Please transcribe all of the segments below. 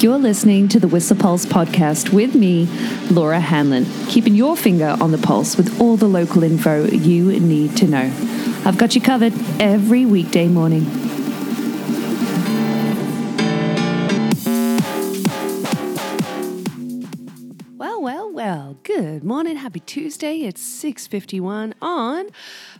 You're listening to the Whistler Pulse podcast with me, Laura Hanlon, keeping your finger on the pulse with all the local info you need to know. I've got you covered every weekday morning. Well, well, well. Good morning. Happy Tuesday. It's 6:51 on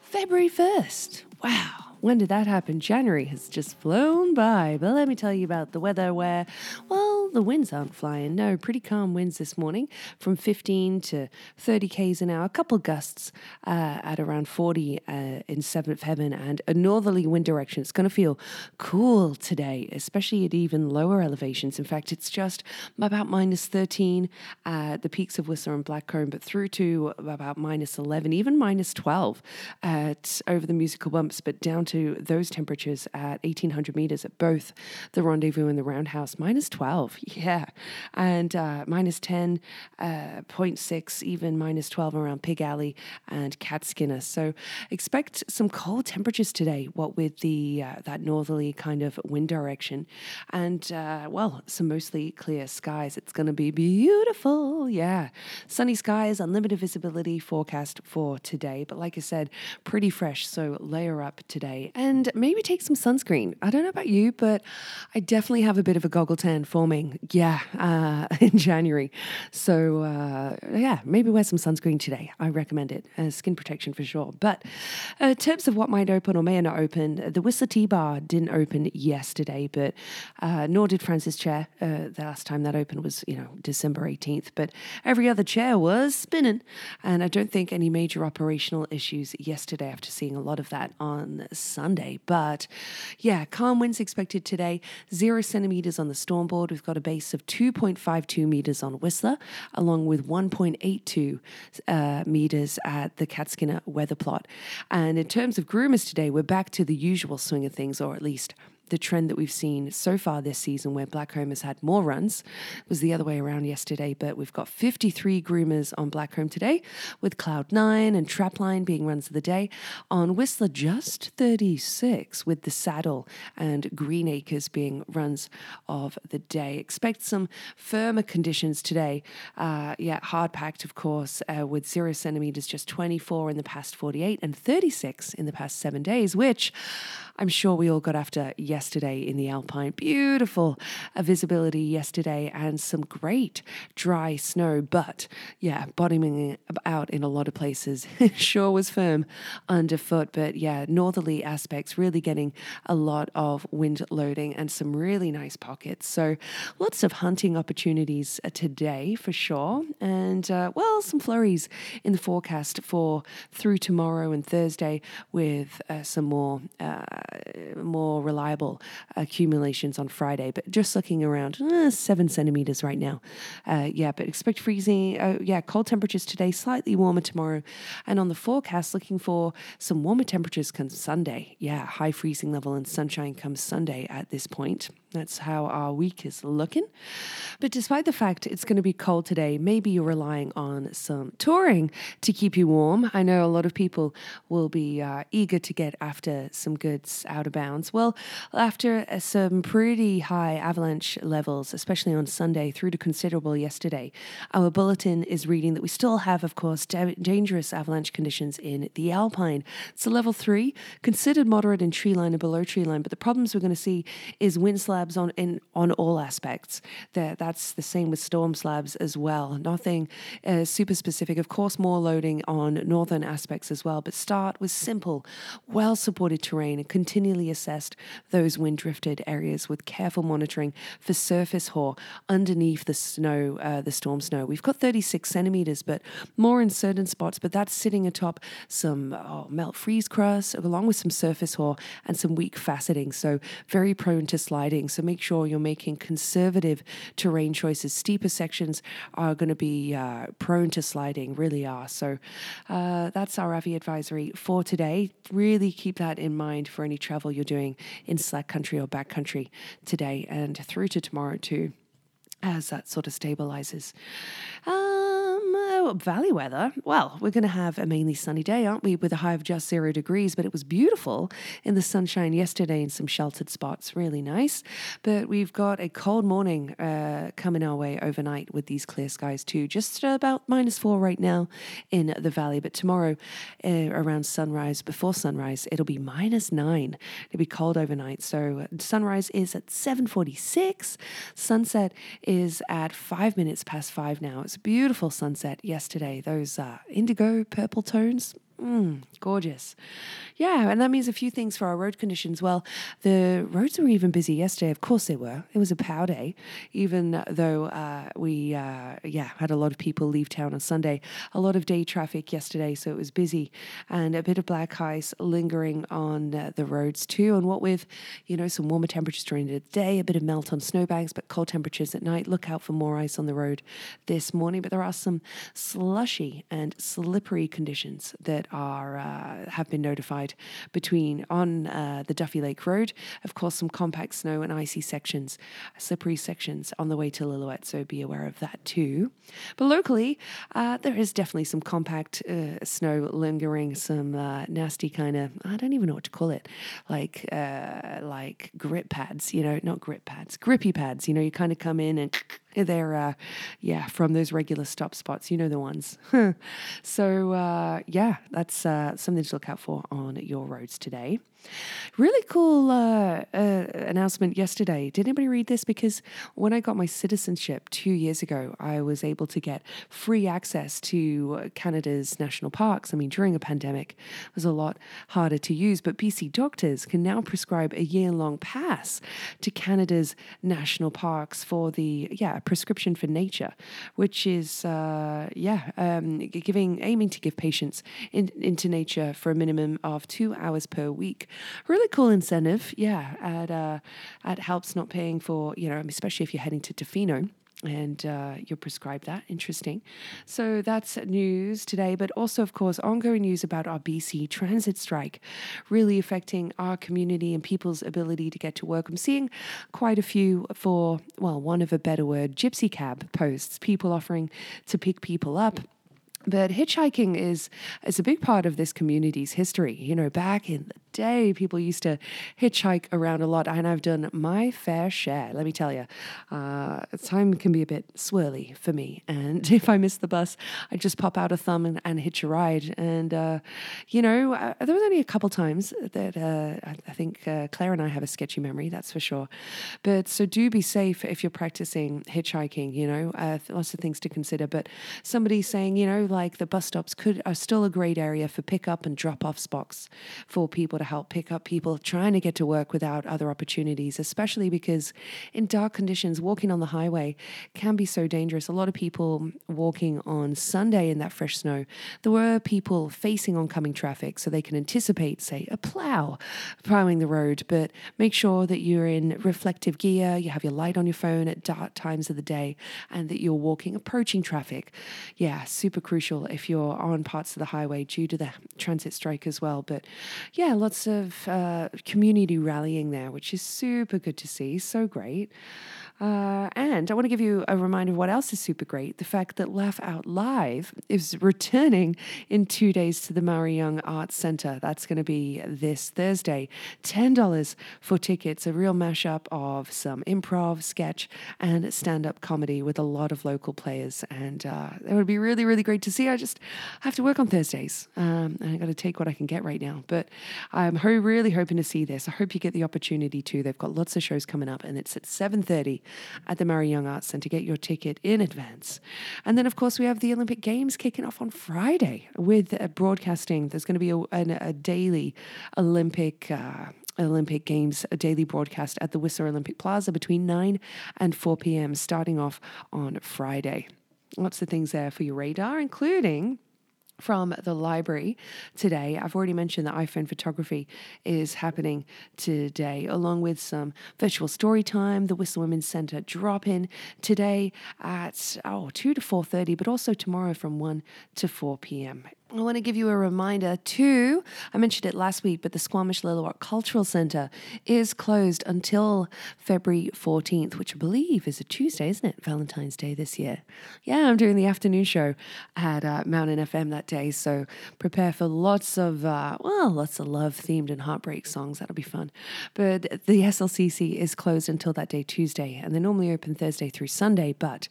February 1st. Wow when did that happen? January has just flown by. But let me tell you about the weather where, well, the winds aren't flying. No, pretty calm winds this morning from 15 to 30 k's an hour. A couple gusts uh, at around 40 uh, in seventh heaven and a northerly wind direction. It's going to feel cool today, especially at even lower elevations. In fact, it's just about minus 13 at the peaks of Whistler and Blackcomb, but through to about minus 11, even minus 12 at over the musical bumps, but down to to those temperatures at 1800 meters at both the rendezvous and the roundhouse, minus 12. Yeah. And uh, minus 10, uh, 0.6, even minus 12 around Pig Alley and Catskinner. So expect some cold temperatures today, what with the uh, that northerly kind of wind direction. And, uh, well, some mostly clear skies. It's going to be beautiful. Yeah. Sunny skies, unlimited visibility forecast for today. But like I said, pretty fresh. So layer up today and maybe take some sunscreen. I don't know about you, but I definitely have a bit of a goggle tan forming, yeah, uh, in January. So, uh, yeah, maybe wear some sunscreen today. I recommend it. Uh, skin protection for sure. But uh, terms of what might open or may not open, the Whistler T-Bar didn't open yesterday, but uh, nor did Franz's Chair. Uh, the last time that opened was, you know, December 18th. But every other chair was spinning. And I don't think any major operational issues yesterday after seeing a lot of that on Sunday. But yeah, calm winds expected today. Zero centimeters on the storm board. We've got a base of 2.52 meters on Whistler, along with 1.82 uh, meters at the Catskinner weather plot. And in terms of groomers today, we're back to the usual swing of things, or at least the trend that we've seen so far this season, where Blackcomb has had more runs, was the other way around yesterday. But we've got 53 groomers on Blackcomb today, with Cloud9 and Trapline being runs of the day. On Whistler, just 36, with the Saddle and Green Acres being runs of the day. Expect some firmer conditions today. Uh, yeah, hard packed, of course, uh, with zero centimeters, just 24 in the past 48 and 36 in the past seven days, which I'm sure we all got after yesterday in the Alpine. Beautiful visibility yesterday and some great dry snow, but yeah, bottoming out in a lot of places. sure was firm underfoot, but yeah, northerly aspects really getting a lot of wind loading and some really nice pockets. So lots of hunting opportunities uh, today for sure. And uh, well, some flurries in the forecast for through tomorrow and Thursday with uh, some more uh, more reliable accumulations on Friday. But just looking around, eh, seven centimeters right now. Uh, yeah, but expect freezing. Uh, yeah, cold temperatures today, slightly warmer tomorrow. And on the forecast, looking for some warmer temperatures come Sunday. Yeah, high freezing level and sunshine comes Sunday at this point. That's how our week is looking. But despite the fact it's going to be cold today, maybe you're relying on some touring to keep you warm. I know a lot of people will be uh, eager to get after some goods out of bounds. Well, after uh, some pretty high avalanche levels, especially on Sunday through to considerable yesterday, our bulletin is reading that we still have, of course, da- dangerous avalanche conditions in the Alpine. It's a level three, considered moderate in tree line and below tree line, but the problems we're going to see is wind slab slabs on in on all aspects. That that's the same with storm slabs as well. Nothing uh, super specific. Of course, more loading on northern aspects as well. But start with simple, well supported terrain and continually assessed those wind drifted areas with careful monitoring for surface hoar underneath the snow, uh, the storm snow. We've got 36 centimeters, but more in certain spots. But that's sitting atop some oh, melt freeze crust along with some surface hoar and some weak faceting. So very prone to sliding. So make sure you're making conservative terrain choices. Steeper sections are going to be uh, prone to sliding, really are. So uh, that's our Avi advisory for today. Really keep that in mind for any travel you're doing in slack country or back country today and through to tomorrow too as that sort of stabilizes. Um, So, valley weather, well, we're going to have a mainly sunny day, aren't we, with a high of just zero degrees, but it was beautiful in the sunshine yesterday in some sheltered spots. Really nice. But we've got a cold morning uh, coming our way overnight with these clear skies, too. Just about minus four right now in the valley, but tomorrow uh, around sunrise, before sunrise, it'll be minus nine. It'll be cold overnight. So, sunrise is at 746. Sunset is at five minutes past five now. It's a beautiful sunset yesterday. Those uh, indigo purple tones, Mm, gorgeous. Yeah, and that means a few things for our road conditions. Well, the roads were even busy yesterday. Of course they were. It was a pow day, even though uh, we, uh, yeah, had a lot of people leave town on Sunday. A lot of day traffic yesterday, so it was busy, and a bit of black ice lingering on uh, the roads too. And what with, you know, some warmer temperatures during the day, a bit of melt on snowbanks, but cold temperatures at night. Look out for more ice on the road this morning. But there are some slushy and slippery conditions that that are uh, have been notified between on uh, the Duffy Lake Road. Of course, some compact snow and icy sections, slippery sections on the way to Lillooet. So be aware of that too. But locally, uh, there is definitely some compact uh, snow lingering. Some uh, nasty kind of I don't even know what to call it, like uh, like grip pads. You know, not grip pads, grippy pads. You know, you kind of come in and they're, uh, yeah, from those regular stop spots. You know the ones. so, uh, yeah, that's uh, something to look out for on your roads today. Really cool uh, uh, announcement yesterday. Did anybody read this? Because when I got my citizenship two years ago, I was able to get free access to Canada's national parks. I mean, during a pandemic, it was a lot harder to use, but BC doctors can now prescribe a year long pass to Canada's national parks for the, yeah, prescription for nature, which is, uh, yeah, um, giving, aiming to give patients in, into nature for a minimum of two hours per week really cool incentive. Yeah, at uh, at helps not paying for you know, especially if you're heading to Tofino and uh, you're prescribed that. Interesting. So that's news today, but also, of course, ongoing news about our BC transit strike really affecting our community and people's ability to get to work. I'm seeing quite a few, for, well, one of a better word, gypsy cab posts, people offering to pick people up but hitchhiking is is a big part of this community's history. You know, back in the day, people used to hitchhike around a lot, and I've done my fair share. Let me tell you, uh, time can be a bit swirly for me, and if I miss the bus, I just pop out a thumb and, and hitch a ride. And uh, you know, uh, there was only a couple times that uh, I, I, think uh, Claire and I have a sketchy memory, that's for sure. But so do be safe if you're practicing hitchhiking. You know, uh, lots of things to consider. But somebody saying, you know like the bus stops could are still a great area for pick up and drop off spots for people to help pick up people trying to get to work without other opportunities, especially because in dark conditions, walking on the highway can be so dangerous. A lot of people walking on Sunday in that fresh snow, there were people facing oncoming traffic so they can anticipate, say, a plow plowing the road, but make sure that you're in reflective gear, you have your light on your phone at dark times of the day, and that you're walking approaching traffic. Yeah, super crucial crucial if you're on parts of the highway due to the transit strike as well. But yeah, lots of uh, community rallying there, which is super good to see. So great. Uh, and I want to give you a reminder of what else is super great the fact that Laugh Out Live is returning in two days to the Maury Young Arts Centre. That's going to be this Thursday. $10 for tickets, a real mashup of some improv, sketch, and stand up comedy with a lot of local players. And uh, it would be really, really great to see. I just have to work on Thursdays. Um, and I got to take what I can get right now. But I'm really hoping to see this. I hope you get the opportunity to. They've got lots of shows coming up, and it's at 7.30 at the Maury Young Arts Centre. Get your ticket in advance. And then, of course, we have the Olympic Games kicking off on Friday with broadcasting. There's going to be a, a, a daily Olympic. Uh, Olympic Games a daily broadcast at the Whistler Olympic Plaza between 9 and 4 p.m., starting off on Friday. Lots of things there for your radar, including from the library today. I've already mentioned that iPhone photography is happening today, along with some virtual story time, the Whistler Women's Centre drop in today at oh, 2 to 4.30, but also tomorrow from 1 to 4 p.m I want to give you a reminder too. I mentioned it last week, but the Squamish Lil'wat Cultural Centre is closed until February 14th, which I believe is a Tuesday, isn't it? Valentine's Day this year. Yeah, I'm doing the afternoon show at uh, Mountain FM that day, so prepare for lots of, uh, well, lots of love themed and heartbreak songs. That'll be fun. But the SLCC is closed until that day, Tuesday, and they normally open Thursday through Sunday. But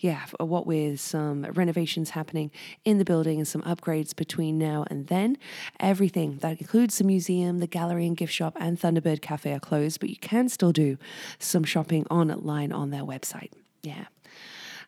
yeah, what with some renovations happening in the building and some upgrades between now and then. Everything that includes the museum, the gallery and gift shop, and Thunderbird Cafe are closed, but you can still do some shopping online on their website. Yeah.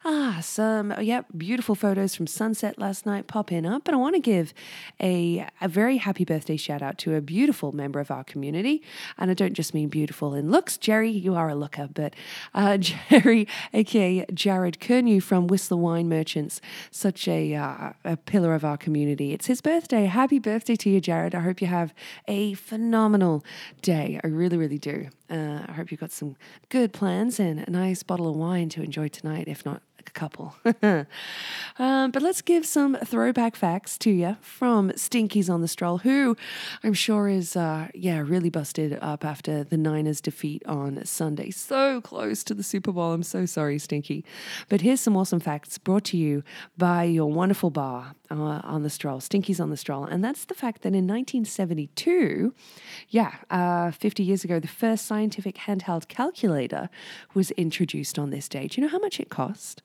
Ah, some, yeah, beautiful photos from sunset last night popping up. And I want to give a, a very happy birthday shout out to a beautiful member of our community. And I don't just mean beautiful in looks. Jerry, you are a looker, but uh, Jerry, aka Jared Kernew from Whistler Wine Merchants, such a, uh, a pillar of our community. It's his birthday. Happy birthday to you, Jared. I hope you have a phenomenal day. I really, really do. Uh, I hope you've got some good plans and a nice bottle of wine to enjoy tonight, if not couple. um, but let's give some throwback facts to you from Stinkies on the Stroll, who I'm sure is, uh, yeah, really busted up after the Niners' defeat on Sunday. So close to the Super Bowl. I'm so sorry, Stinky. But here's some awesome facts brought to you by your wonderful bar uh, on the Stroll, Stinkies on the Stroll. And that's the fact that in 1972, yeah, uh, 50 years ago, the first scientific handheld calculator was introduced on this day. Do you know how much it cost?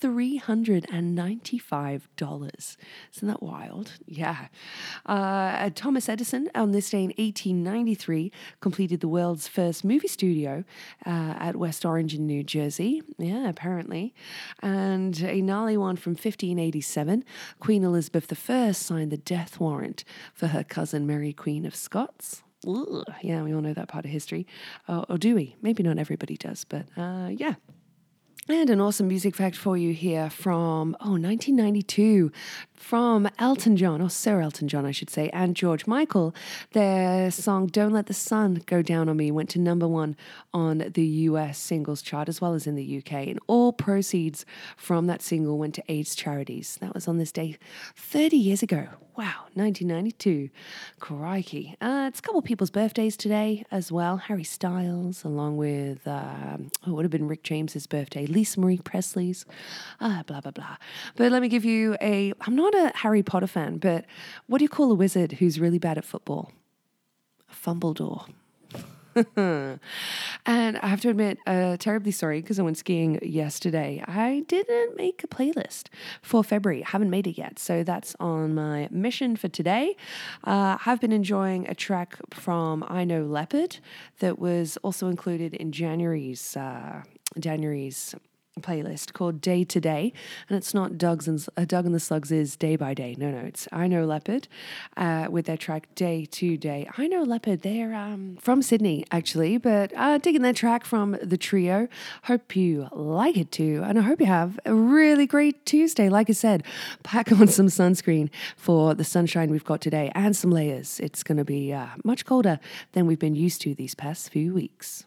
$395. Isn't that wild? Yeah. Uh, Thomas Edison, on this day in 1893, completed the world's first movie studio uh, at West Orange in New Jersey. Yeah, apparently. And a gnarly one from 1587, Queen Elizabeth I signed the death warrant for her cousin Mary, Queen of Scots. Ugh, yeah, we all know that part of history. Uh, or do we? Maybe not everybody does, but uh, yeah. And an awesome music fact for you here from, oh, 1992, from Elton John, or Sir Elton John, I should say, and George Michael. Their song Don't Let the Sun Go Down on Me went to number one on the US singles chart as well as in the UK. And all proceeds from that single went to AIDS charities. That was on this day 30 years ago. Wow, 1992. Crikey. Uh, it's a couple people's birthdays today as well. Harry Styles, along with, um, oh, it would have been Rick James's birthday, Lisa Marie Presley's, ah, blah, blah, blah. But let me give you a, I'm not a Harry Potter fan, but what do you call a wizard who's really bad at football? A fumbledore. and I have to admit, uh, terribly sorry because I went skiing yesterday. I didn't make a playlist for February. I haven't made it yet. So that's on my mission for today. Uh, I've been enjoying a track from I Know Leopard that was also included in January's. Uh, January's playlist called Day to Day, and it's not Doug's and uh, Doug and the Slugs is Day by Day. No, no, it's I Know Leopard uh, with their track Day to Day. I Know Leopard. They're um, from Sydney actually, but uh, digging their track from the trio. Hope you like it too, and I hope you have a really great Tuesday. Like I said, pack on some sunscreen for the sunshine we've got today and some layers. It's going to be uh, much colder than we've been used to these past few weeks.